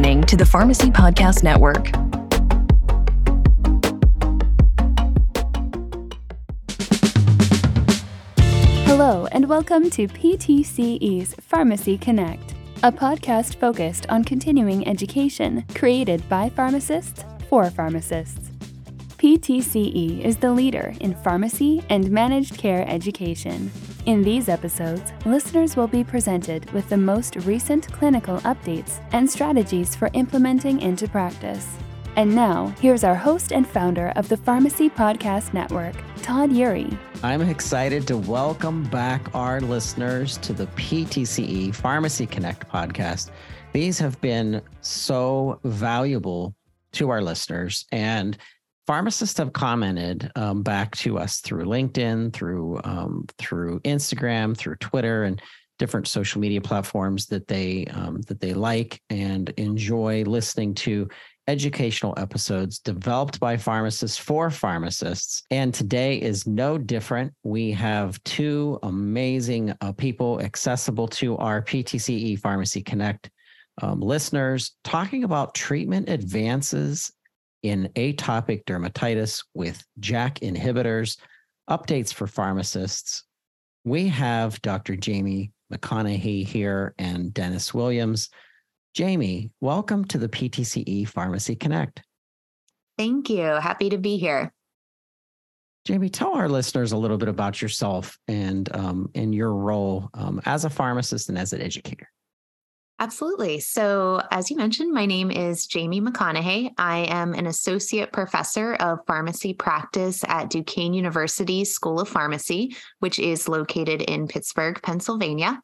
listening to the Pharmacy Podcast Network. Hello, and welcome to PTCE's Pharmacy Connect, a podcast focused on continuing education created by pharmacists for pharmacists. PTCE is the leader in pharmacy and managed care education. In these episodes, listeners will be presented with the most recent clinical updates and strategies for implementing into practice. And now, here's our host and founder of the Pharmacy Podcast Network, Todd Eury. I'm excited to welcome back our listeners to the PTCE Pharmacy Connect podcast. These have been so valuable to our listeners, and pharmacists have commented um, back to us through LinkedIn, through um, through Instagram, through Twitter, and different social media platforms that they um, that they like and enjoy listening to educational episodes developed by pharmacists for pharmacists. And today is no different. We have two amazing uh, people accessible to our PTCE Pharmacy Connect um, listeners talking about treatment advances in atopic dermatitis with JAK inhibitors, updates for pharmacists. We have Dr. Jamie McConaha here and Dennis Williams. Jamie, welcome to the PTCE Pharmacy Connect. Thank you. Happy to be here. Jamie, tell our listeners a little bit about yourself and um, and your role um, as a pharmacist and as an educator. Absolutely. So, as you mentioned, my name is Jamie McConaha. I am an associate professor of pharmacy practice at Duquesne University School of Pharmacy, which is located in Pittsburgh, Pennsylvania.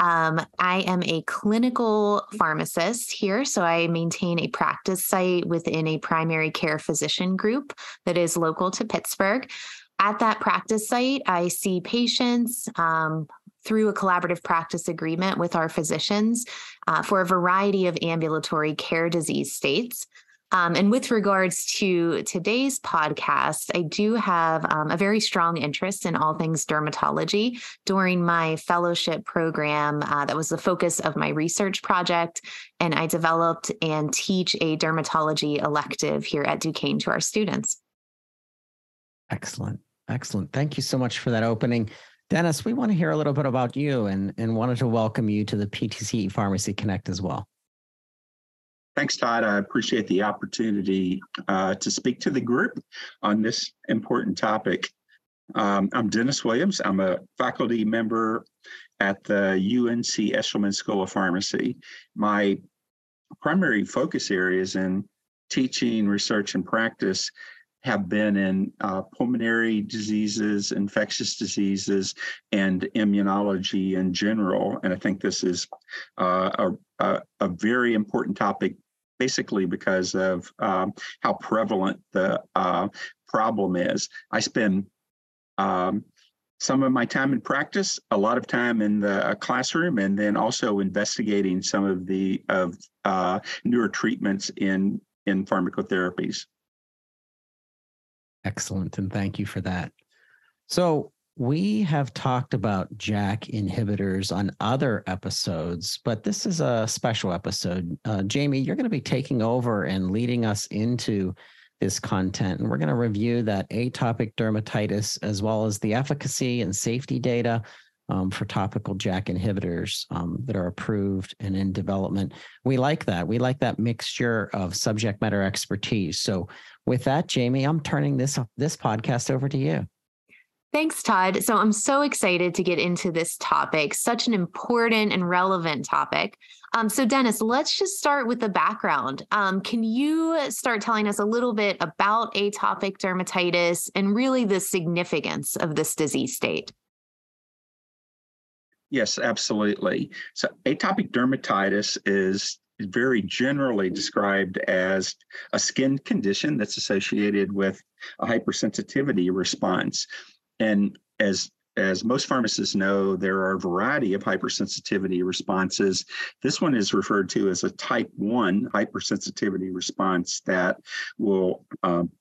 Um, I am a clinical pharmacist here. So I maintain a practice site within a primary care physician group that is local to Pittsburgh. At that practice site, I see patients, um, through a collaborative practice agreement with our physicians uh, for a variety of ambulatory care disease states. Um, and with regards to today's podcast, I do have um, a very strong interest in all things dermatology. During my fellowship program, uh, that was the focus of my research project, and I developed and teach a dermatology elective here at Duquesne to our students. Excellent. Excellent. Thank you so much for that opening. Dennis, we want to hear a little bit about you and, and wanted to welcome you to the PTC Pharmacy Connect as well. Thanks, Todd. I appreciate the opportunity uh, to speak to the group on this important topic. Um, I'm Dennis Williams. I'm a faculty member at the UNC Eshelman School of Pharmacy. My primary focus areas in teaching, research, and practice have been in uh, pulmonary diseases, infectious diseases, and immunology in general. And I think this is uh, a, a, very important topic, basically because of um, how prevalent the uh, problem is. I spend um, some of my time in practice, a lot of time in the uh, classroom, and then also investigating some of the of uh, newer treatments in in pharmacotherapies. Excellent. And thank you for that. So, we have talked about JAK inhibitors on other episodes, but this is a special episode. Uh, Jamie, you're going to be taking over and leading us into this content. And we're going to review that atopic dermatitis as well as the efficacy and safety data um, for topical JAK inhibitors um, that are approved and in development. We like that. We like that mixture of subject matter expertise. So, with that, Jamie, I'm turning this this podcast over to you. Thanks, Todd. So I'm so excited to get into this topic, such an important and relevant topic. Um, so, Dennis, let's just start with the background. Um, can you start telling us a little bit about atopic dermatitis and really the significance of this disease state? Yes, absolutely. So, atopic dermatitis is very generally described as a skin condition that's associated with a hypersensitivity response. And as as most pharmacists know, there are a variety of hypersensitivity responses. This one is referred to as a type 1 hypersensitivity response that we'll um,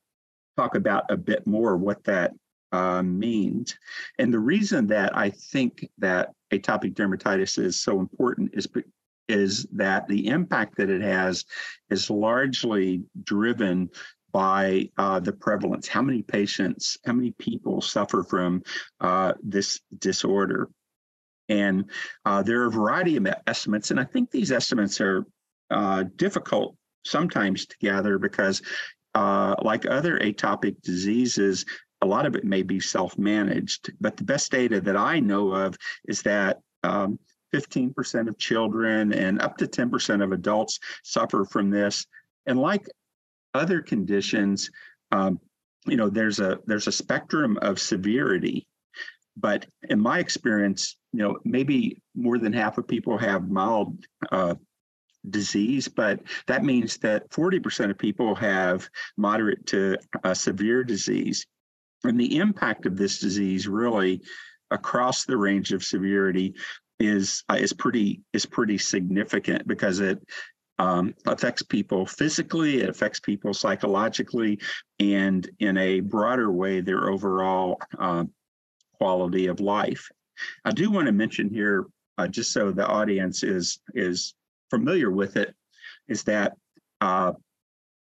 talk about a bit more what that uh, means. And the reason that I think that atopic dermatitis is so important is is that the impact that it has is largely driven by uh, the prevalence. How many patients, how many people suffer from uh, this disorder? And uh, there are a variety of estimates, and I think these estimates are uh, difficult sometimes to gather because, uh, like other atopic diseases, a lot of it may be self managed. But the best data that I know of is that um, 15% of children and up to 10% of adults suffer from this. And like other conditions, um, you know, there's a there's a spectrum of severity. But in my experience, you know, maybe more than half of people have mild uh, disease, but that means that 40% of people have moderate to uh, severe disease. And the impact of this disease really across the range of severity is uh, is pretty is pretty significant because it um, affects people physically, it affects people psychologically, and in a broader way, their overall uh, quality of life. I do want to mention here, uh, just so the audience is is familiar with it, is that uh,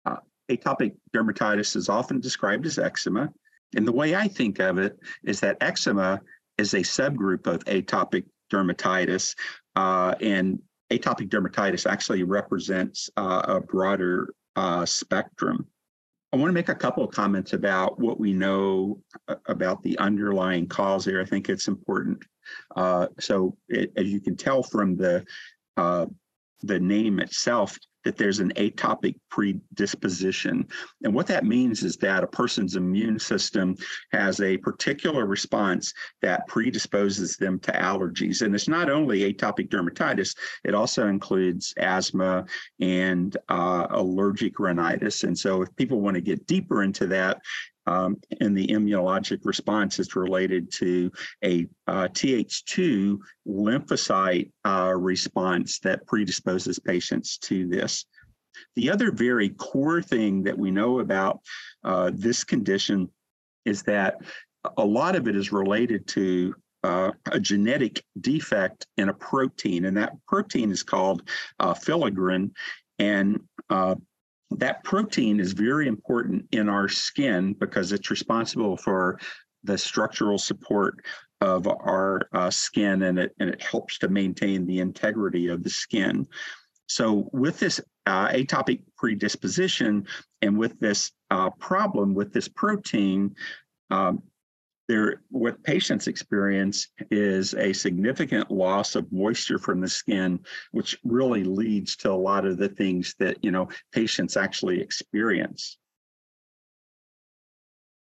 uh atopic dermatitis is often described as eczema. And the way I think of it is that eczema is a subgroup of atopic dermatitis. Uh, and atopic dermatitis actually represents uh, a broader uh, spectrum. I want to make a couple of comments about what we know uh, about the underlying cause here. I think it's important. Uh, so, it, as you can tell from the uh, the name itself, that there's an atopic predisposition. And what that means is that a person's immune system has a particular response that predisposes them to allergies. And it's not only atopic dermatitis, it also includes asthma and uh, allergic rhinitis. And so if people want to get deeper into that, um, and the immunologic response is related to a uh, Th2 lymphocyte uh, response that predisposes patients to this. The other very core thing that we know about uh, this condition is that a lot of it is related to uh, a genetic defect in a protein, and that protein is called uh, filaggrin. And uh, that protein is very important in our skin because it's responsible for the structural support of our uh, skin and it, and it helps to maintain the integrity of the skin. So, with this uh, atopic predisposition and with this uh, problem with this protein, um, there what patients experience is a significant loss of moisture from the skin which really leads to a lot of the things that you know patients actually experience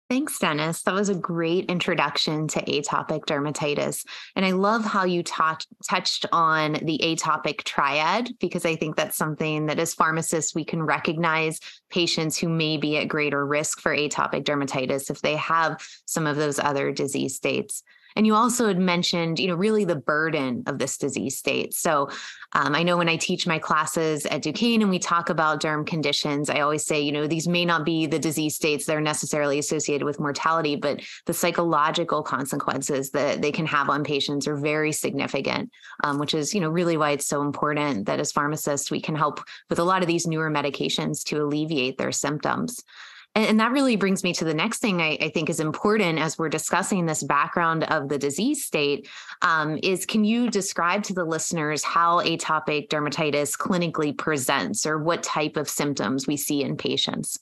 Thanks, Dennis. That was a great introduction to atopic dermatitis. And I love how you talked touched on the atopic triad because I think that's something that as pharmacists we can recognize patients who may be at greater risk for atopic dermatitis if they have some of those other disease states. And you also had mentioned, you know, really the burden of this disease state. So um, I know when I teach my classes at Duquesne and we talk about derm conditions, I always say, you know, these may not be the disease states that are necessarily associated with mortality, but the psychological consequences that they can have on patients are very significant, um, which is, you know, really why it's so important that as pharmacists, we can help with a lot of these newer medications to alleviate their symptoms. And, that really brings me to the next thing I, I, think is important as we're discussing this background of the disease state um, is can you describe to the listeners how atopic dermatitis clinically presents or what type of symptoms we see in patients?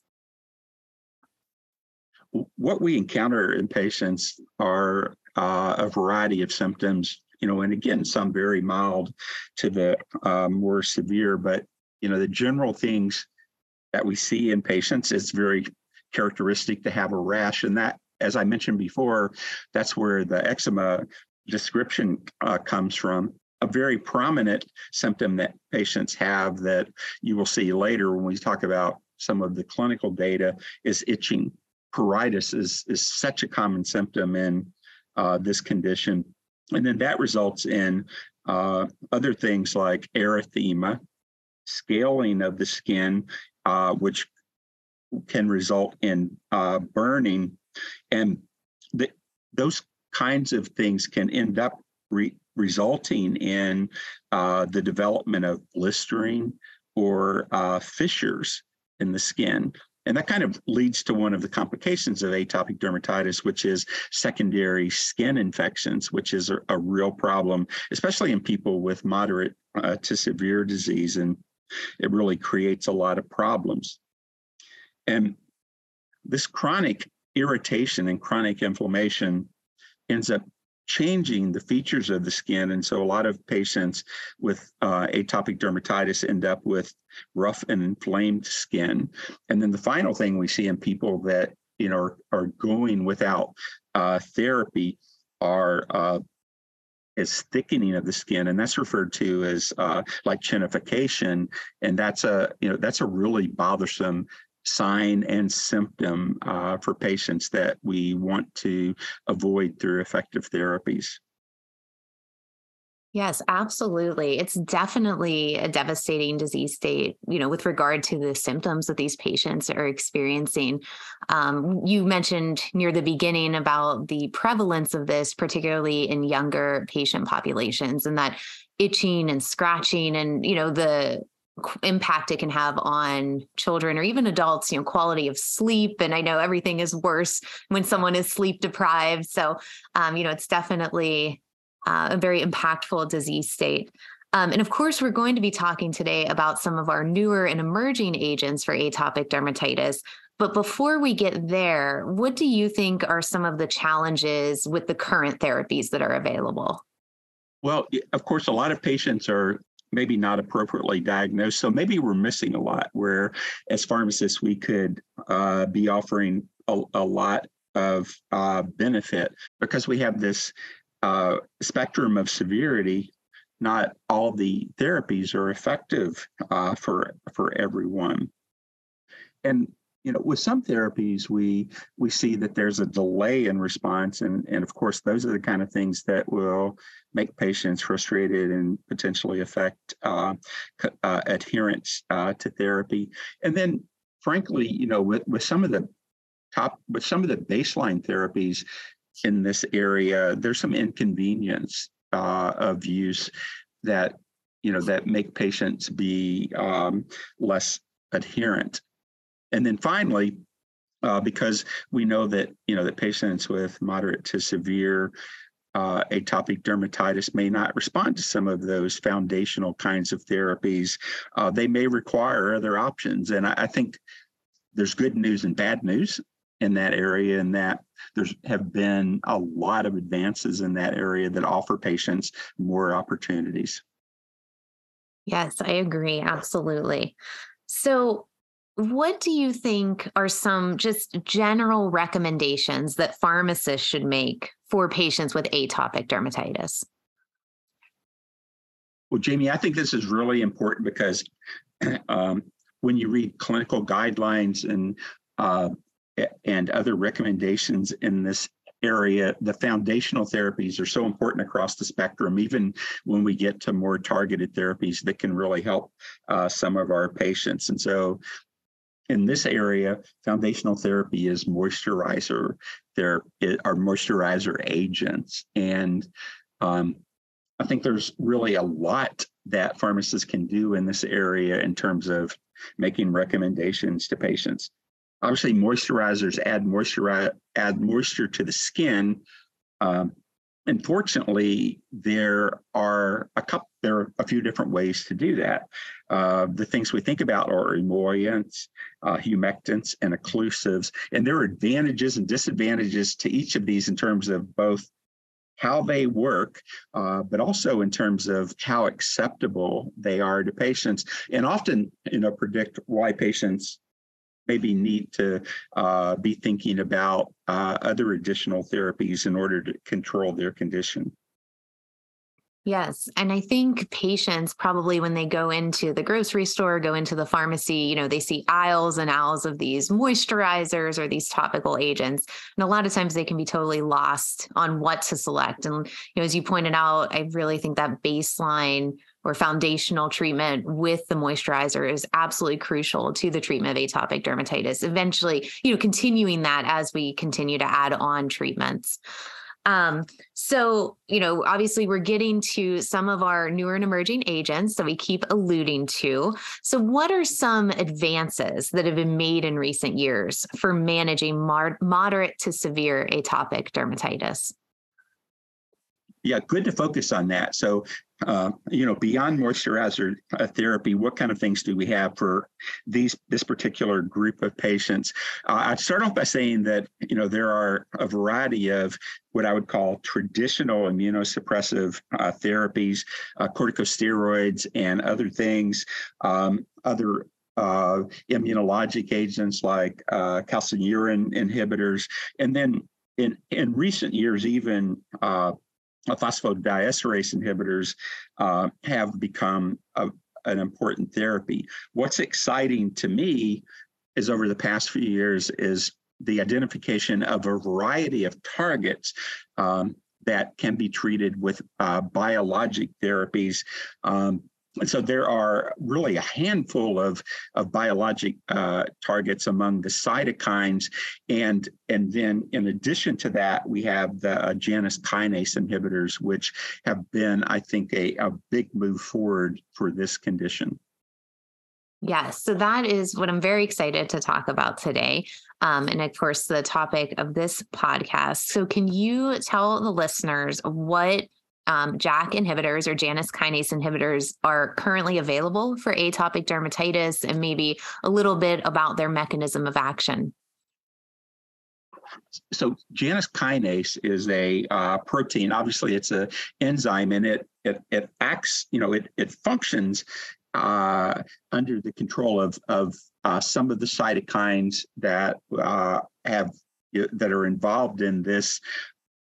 What we encounter in patients are uh, a variety of symptoms, you know, and again, some very mild to the uh, more severe, but, you know, the general things that we see in patients is very characteristic to have a rash. And that, as I mentioned before, that's where the eczema description uh, comes from. A very prominent symptom that patients have that you will see later when we talk about some of the clinical data is itching. Pruritus is, is such a common symptom in uh, this condition. And then that results in uh, other things like erythema, scaling of the skin, uh, which can result in uh, burning. And the, those kinds of things can end up re, resulting in uh, the development of blistering or uh, fissures in the skin. And that kind of leads to one of the complications of atopic dermatitis, which is secondary skin infections, which is a, a real problem, especially in people with moderate uh, to severe disease. And it really creates a lot of problems. And this chronic irritation and chronic inflammation ends up changing the features of the skin. And so a lot of patients with uh, atopic dermatitis end up with rough and inflamed skin. And then the final thing we see in people that you know are, are going without uh, therapy are uh, is thickening of the skin, and that's referred to as uh, lichenification, and that's a you know that's a really bothersome sign and symptom uh, for patients that we want to avoid through effective therapies. Yes, absolutely. It's definitely a devastating disease state, you know, with regard to the symptoms that these patients are experiencing. Um, you mentioned near the beginning about the prevalence of this, particularly in younger patient populations, and that itching and scratching and, you know, the impact it can have on children or even adults you know quality of sleep. And i know everything is worse when someone is sleep deprived. So um, you know it's definitely uh, a very impactful disease state. Um, and of course we're going to be talking today about some of our newer and emerging agents for atopic dermatitis. But before we get there what do you think are some of the challenges with the current therapies that are available? Well, of course, a lot of patients are maybe not appropriately diagnosed. So maybe we're missing a lot where, as pharmacists, we could uh, be offering a, a lot of uh, benefit because we have this uh, spectrum of severity. Not all the therapies are effective uh, for for everyone, and you know, with some therapies, we we see that there's a delay in response, and and of course, those are the kind of things that will make patients frustrated and potentially affect uh, uh, adherence uh, to therapy. And then, frankly, you know, with with some of the top, with some of the baseline therapies in this area, there's some inconvenience uh, of use that you know that make patients be um, less adherent and then finally, uh, because we know that you know that patients with moderate to severe uh, atopic dermatitis may not respond to some of those foundational kinds of therapies. Uh, they may require other options, and I, I, think there's good news and bad news in that area, and that there's have been a lot of advances in that area that offer patients more opportunities. Yes, I agree absolutely. So what do you think are some just general recommendations that pharmacists should make for patients with atopic dermatitis? Well, Jamie, I think this is really important because um, when you read clinical guidelines and uh, and other recommendations in this area, the foundational therapies are so important across the spectrum, even when we get to more targeted therapies that can really help uh, some of our patients. And so in this area, foundational therapy is moisturizer. There are moisturizer agents. And um, I think there's really a lot that pharmacists can do in this area in terms of making recommendations to patients. Obviously, moisturizers add moisture add moisture to the skin, um, Unfortunately, there are a couple, there are a few different ways to do that. Uh, the things we think about are emollients, uh, humectants, and occlusives, and there are advantages and disadvantages to each of these in terms of both how they work, uh, but also in terms of how acceptable they are to patients, and often, you know, predict why patients maybe need to uh, be thinking about uh, other additional therapies in order to control their condition. Yes. And I think patients probably when they go into the grocery store, go into the pharmacy, you know, they see aisles and aisles of these moisturizers or these topical agents. And a lot of times they can be totally lost on what to select. And, you know, as you pointed out, I really think that baseline or foundational treatment with the moisturizer is absolutely crucial to the treatment of atopic dermatitis. Eventually, you know, continuing that as we continue to add on treatments. Um, so, you know, obviously we're getting to some of our newer and emerging agents that we keep alluding to. So, what are some advances that have been made in recent years for managing mar- moderate to severe atopic dermatitis? Yeah, good to focus on that. So, uh, you know, beyond moisturizer uh, therapy, what kind of things do we have for these this particular group of patients? Uh, I'd start off by saying that you know there are a variety of what I would call traditional immunosuppressive uh, therapies, uh, corticosteroids, and other things, um, other uh, immunologic agents like uh, calcineurin inhibitors, and then in in recent years, even uh, phosphodiesterase inhibitors uh, have become a, an important therapy. What's exciting to me is over the past few years is the identification of a variety of targets um, that can be treated with uh, biologic therapies. Um, so there are really a handful of, of biologic uh, targets among the cytokines. And, and then in addition to that, we have the uh, Janus kinase inhibitors, which have been, I think, a, a big move forward for this condition. Yes, so that is what I'm very excited to talk about today. Um, and of course, the topic of this podcast. So, can you tell the listeners what um, JAK inhibitors or Janus kinase inhibitors are currently available for atopic dermatitis and maybe a little bit about their mechanism of action. So Janus kinase is a uh, protein. Obviously, it's an enzyme, and it it it acts. You know, it it functions uh, under the control of of uh, some of the cytokines that uh, have that are involved in this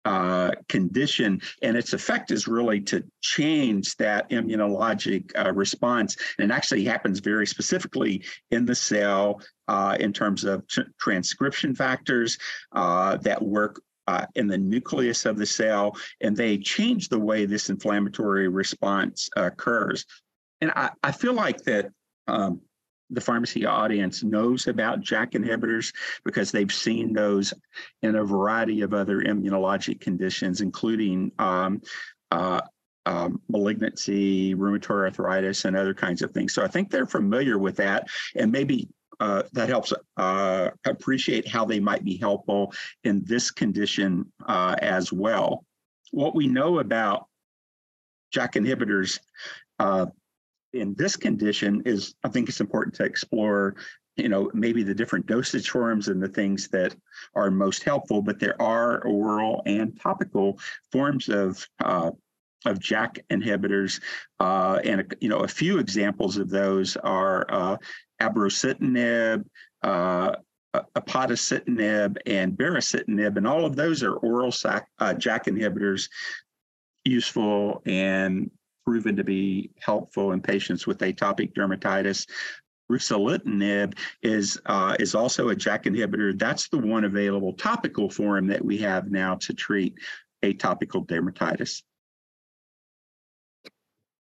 uh, condition, and its effect is really to change that immunologic uh, response. And it actually happens very specifically in the cell uh, in terms of tr- transcription factors uh, that work. Uh, in the nucleus of the cell, and they change the way this inflammatory response occurs. And I, I feel like that um, the pharmacy audience knows about JAK inhibitors because they've seen those in a variety of other immunologic conditions, including um, uh, um, malignancy, rheumatoid arthritis, and other kinds of things. So I think they're familiar with that, and maybe uh, that helps uh, appreciate how they might be helpful in this condition uh, as well. What we know about JAK inhibitors uh, in this condition is I think it's important to explore, you know, maybe the different dosage forms and the things that are most helpful. But there are oral and topical forms of uh, of JAK inhibitors, uh, and you know, a few examples of those are uh, abrocitinib. Uh, upadacitinib and baricitinib, and all of those are oral sac, uh, JAK inhibitors useful and proven to be helpful in patients with atopic dermatitis. Ruxolitinib is uh, is also a JAK inhibitor. That's the one available topical form that we have now to treat atopic dermatitis.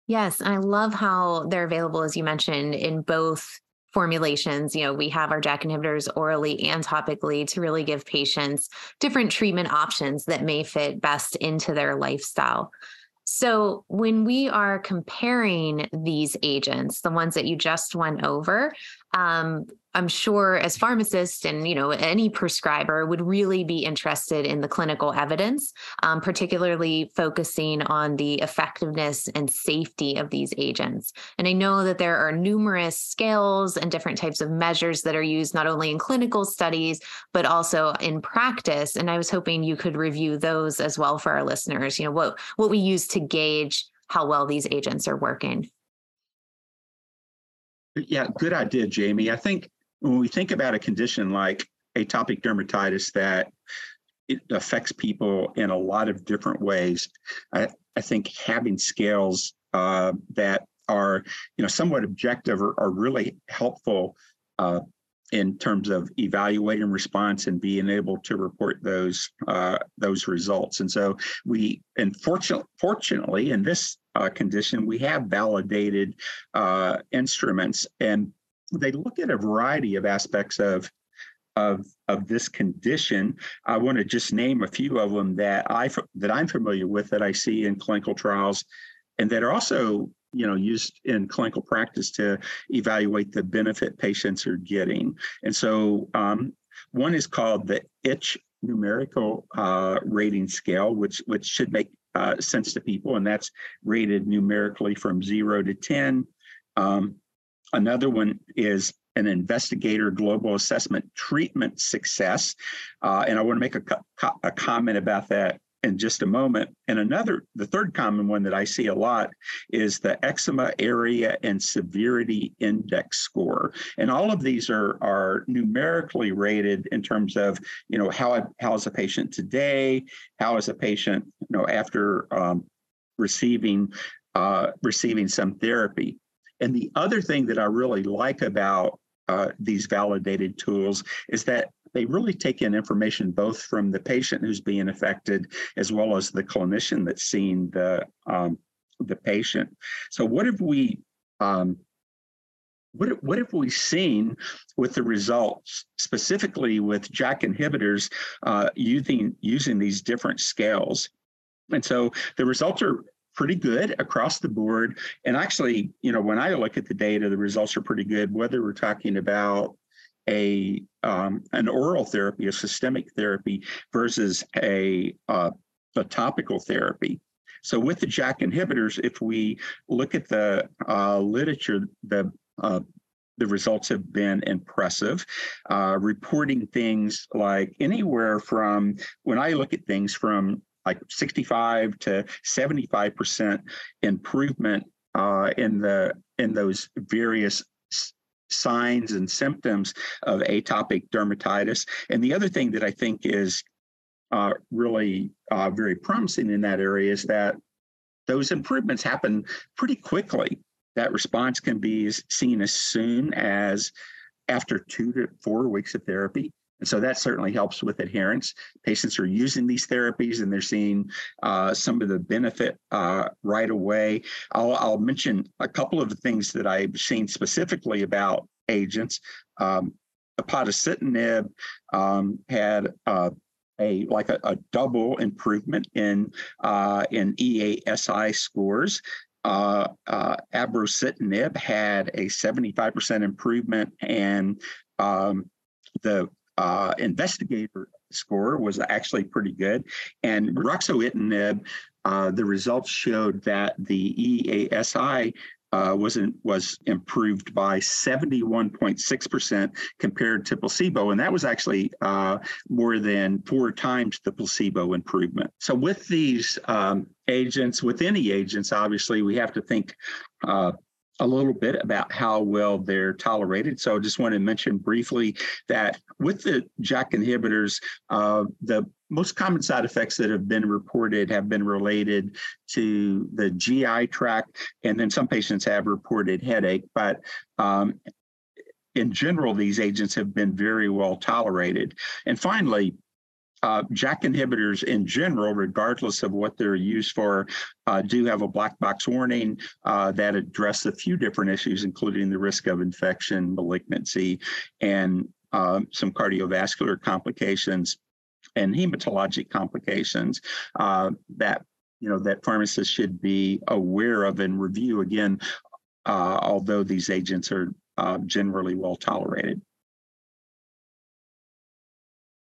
Yes, I love how they're available, as you mentioned, in both formulations. You know, we have our JAK inhibitors orally and topically to really give patients different treatment options that may fit best into their lifestyle. So, when we are comparing these agents, the ones that you just went over, um, I'm sure as pharmacists and you know any prescriber would really be interested in the clinical evidence, um, particularly focusing on the effectiveness and safety of these agents. And I know that there are numerous scales and different types of measures that are used not only in clinical studies but also in practice. And I was hoping you could review those as well for our listeners. You know what what we use to gauge how well these agents are working. Yeah, good idea, Jamie. I think when we think about a condition like atopic dermatitis that it affects people in a lot of different ways, I, I think having scales uh, that are you know somewhat objective are, are really helpful uh, in terms of evaluating response and being able to report those uh, those results. And so we, and fortunately, fortunately in this uh, condition, we have validated uh, instruments and they look at a variety of aspects of of of this condition. I want to just name a few of them that I that I'm familiar with that I see in clinical trials, and that are also you know used in clinical practice to evaluate the benefit patients are getting. And so um, one is called the itch numerical uh, rating scale, which which should make uh, sense to people, and that's rated numerically from zero to ten. Um, another one is an investigator global assessment treatment success. Uh, and I want to make a, co- a comment about that in just a moment. And another, the third common one that I see a lot is the eczema area and severity index score. And all of these are, are numerically rated in terms of, you know, how, how is a patient today? How is a patient, you know, after um, receiving uh, receiving some therapy? And the other thing that I really like about uh, these validated tools is that they really take in information both from the patient who's being affected as well as the clinician that's seeing the um, the patient. So what have we um, what, what have we seen with the results, specifically with JAK inhibitors uh, using using these different scales? And so the results are pretty good across the board. And actually, you know, when I look at the data, the results are pretty good, whether we're talking about a um, an oral therapy, a systemic therapy versus a, uh, a topical therapy. So with the JAK inhibitors, if we look at the uh, literature, the uh, the results have been impressive, uh, reporting things like anywhere from when I look at things from like 65 to 75 percent improvement uh, in the in those various signs and symptoms of atopic dermatitis. And the other thing that I think is uh, really uh, very promising in that area is that those improvements happen pretty quickly. That response can be seen as soon as after two to four weeks of therapy. And so that certainly helps with adherence. Patients are using these therapies and they're seeing uh, some of the benefit uh, right away. I'll, I'll, mention a couple of the things that I've seen specifically about agents. Um, um, had uh, a like a, a, double improvement in uh, in EASI scores. Uh, uh, abrocitinib had a 75% improvement and um, the uh, investigator score was actually pretty good. And ruxolitinib, uh, the results showed that the EASI uh, was in, was improved by 71.6% compared to placebo, and that was actually uh, more than four times the placebo improvement. So with these um, agents, with any agents, obviously we have to think uh, a little bit about how well they're tolerated. So I just want to mention briefly that with the JAK inhibitors, uh, the most common side effects that have been reported have been related to the GI tract, and then some patients have reported headache. But um, in general, these agents have been very well tolerated. And finally, uh, inhibitors in general, regardless of what they're used for, uh, do have a black box warning uh, that address a few different issues, including the risk of infection, malignancy, and um, some cardiovascular complications and hematologic complications uh, that you know that pharmacists should be aware of and review again. Uh, although these agents are uh, generally well tolerated.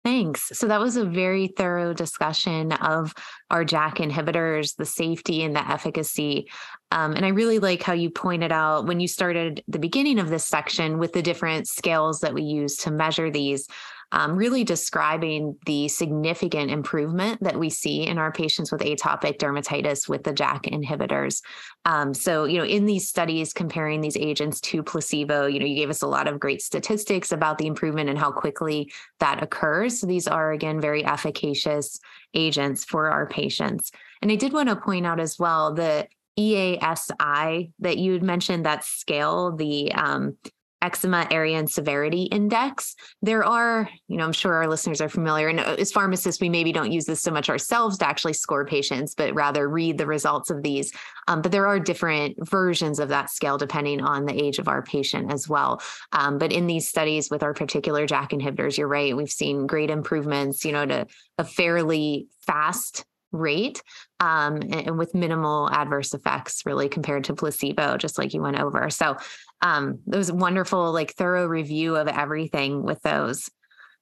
Thanks. So that was a very thorough discussion of our JAK inhibitors, the safety and the efficacy. Um, and I really like how you pointed out when you started the beginning of this section with the different scales that we use to measure these um, really describing the significant improvement that we see in our patients with atopic dermatitis with the JAK inhibitors. Um, so, you know, in these studies comparing these agents to placebo, you know, you gave us a lot of great statistics about the improvement and how quickly that occurs. So, these are, again, very efficacious agents for our patients. And I did want to point out as well the EASI that you had mentioned, that scale, the um, eczema area and severity index. There are, you know, I'm sure our listeners are familiar, and uh, as pharmacists, we maybe don't use this so much ourselves to actually score patients, but rather read the results of these. Um, but there are different versions of that scale depending on the age of our patient as well. Um, but in these studies with our particular JAK inhibitors, you're right, we've seen great improvements, you know, to a fairly fast rate um, and, and, with minimal adverse effects really compared to placebo just like you went over so um, it was wonderful like thorough review of everything with those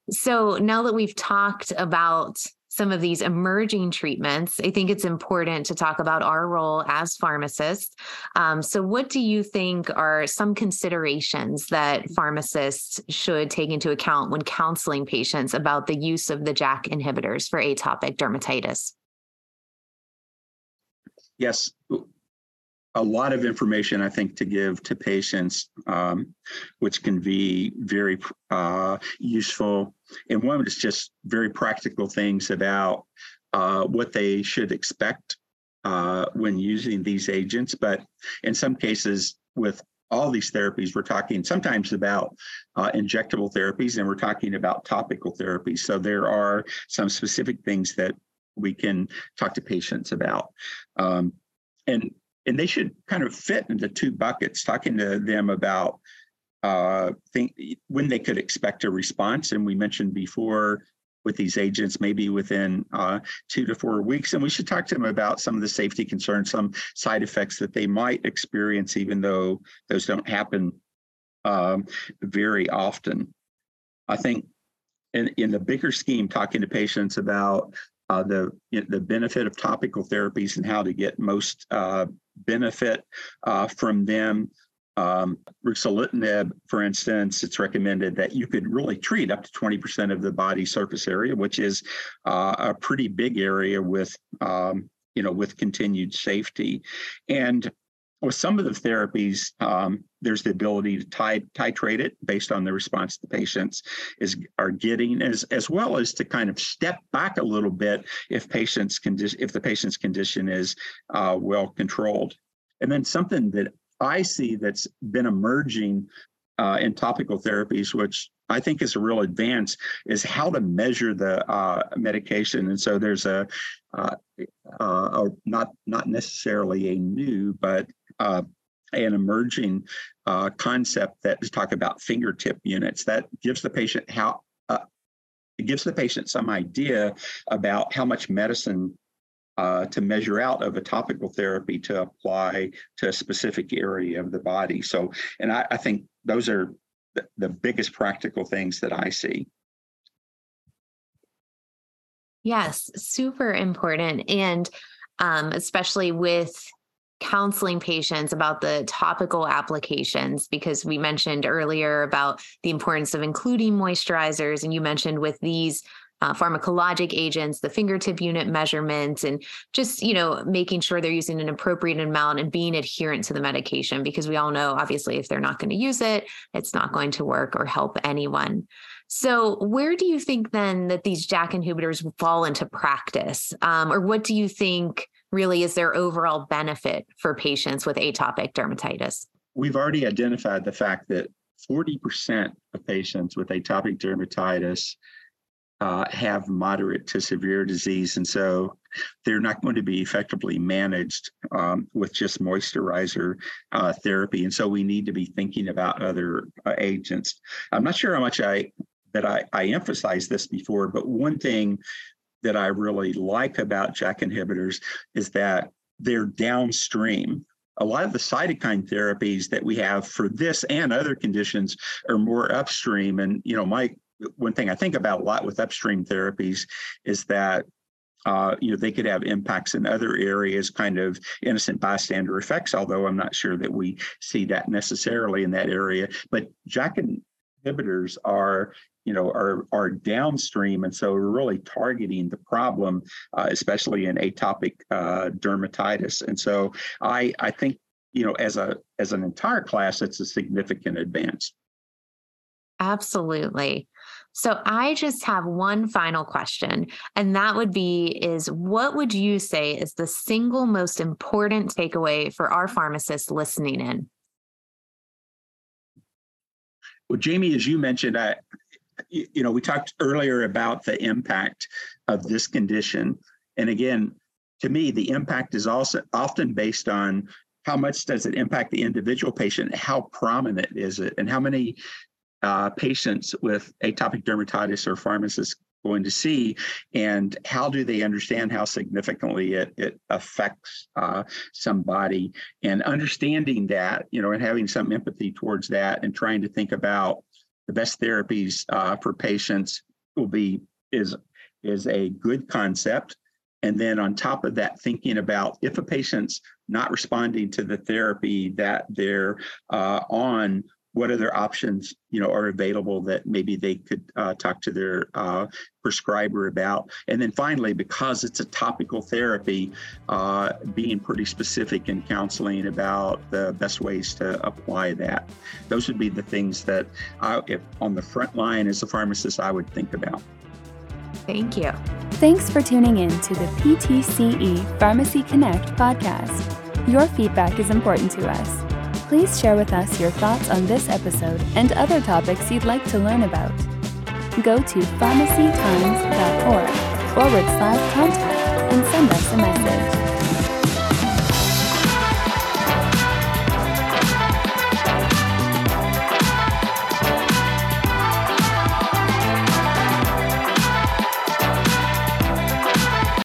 so now that we've talked about some of these emerging treatments, I think it's important to talk about our role as pharmacists. Um, so, what do you think are some considerations that pharmacists should take into account when counseling patients about the use of the JAK inhibitors for atopic dermatitis? Yes, a lot of information I think to give to patients, um, which can be very uh, useful. And one is just very practical things about uh, what they should expect uh, when using these agents. But in some cases, with all these therapies, we're talking sometimes about uh, injectable therapies and we're talking about topical therapies. So there are some specific things that we can talk to patients about. Um, and and they should kind of fit into two buckets, talking to them about uh, think when they could expect a response. And we mentioned before with these agents, maybe within uh, two to four weeks. And we should talk to them about some of the safety concerns, some side effects that they might experience, even though those don't happen um, very often. I think in, in the bigger scheme, talking to patients about uh, the the benefit of topical therapies and how to get most uh, benefit uh, from them. Um, ruxolitinib, for instance, it's recommended that you could really treat up to 20% of the body surface area, which is uh, a pretty big area with um, you know with continued safety. And with some of the therapies, um, there's the ability to titrate it based on the response the patients is are getting, as as well as to kind of step back a little bit if patients condition if the patient's condition is uh, well controlled. And then something that I see that's been emerging uh, in topical therapies, which I think is a real advance, is how to measure the uh, medication. And so there's a, uh, uh, a, not not necessarily a new, but uh, an emerging uh, concept that is talk about fingertip units. That gives the patient how uh, it gives the patient some idea about how much medicine uh, to measure out of a topical therapy to apply to a specific area of the body. So, and I, I think those are the, the biggest practical things that I see. Yes, super important. And um, especially with counseling patients about the topical applications because we mentioned earlier about the importance of including moisturizers and you mentioned with these uh, pharmacologic agents the fingertip unit measurements and just you know making sure they're using an appropriate amount and being adherent to the medication because we all know obviously if they're not going to use it it's not going to work or help anyone so, where do you think then that these JAK inhibitors fall into practice? Um, or what do you think really is their overall benefit for patients with atopic dermatitis? We've already identified the fact that 40% of patients with atopic dermatitis uh, have moderate to severe disease. And so they're not going to be effectively managed um, with just moisturizer uh, therapy. And so we need to be thinking about other uh, agents. I'm not sure how much I that I, I emphasized this before, but one thing that I really like about JAK inhibitors is that they're downstream. A lot of the cytokine therapies that we have for this and other conditions are more upstream. And, you know, my one thing I think about a lot with upstream therapies is that uh, you know, they could have impacts in other areas, kind of innocent bystander effects, although I'm not sure that we see that necessarily in that area. But JAK inhibitors are you know are are downstream. And so we're really targeting the problem uh, especially in atopic uh, dermatitis. And so i i think you know as a as an entire class it's a significant advance. Absolutely. So i just have one final question and that would be is what would you say is the single most important takeaway for our pharmacists listening in? Well, Jamie, as you mentioned, I, you know, we talked earlier about the impact of this condition. And again, to me, the impact is also often based on how much does it impact the individual patient, how prominent is it, and how many uh, patients with atopic dermatitis or pharmacists going to see and how do they understand how significantly it, it affects uh, somebody and understanding that you know and having some empathy towards that and trying to think about the best therapies uh, for patients will be is is a good concept. And then on top of that thinking about if a patient's not responding to the therapy that they're uh, on what other options you know are available that maybe they could uh, talk to their uh, prescriber about? And then finally because it's a topical therapy uh, being pretty specific in counseling about the best ways to apply that. Those would be the things that I, if on the front line as a pharmacist i would think about. Thank you. Thanks for tuning in to the ptce pharmacy connect podcast. Your feedback is important to us Please share with us your thoughts on this episode and other topics you'd like to learn about. Go to pharmacytimes.org forward slash contact and send us a message.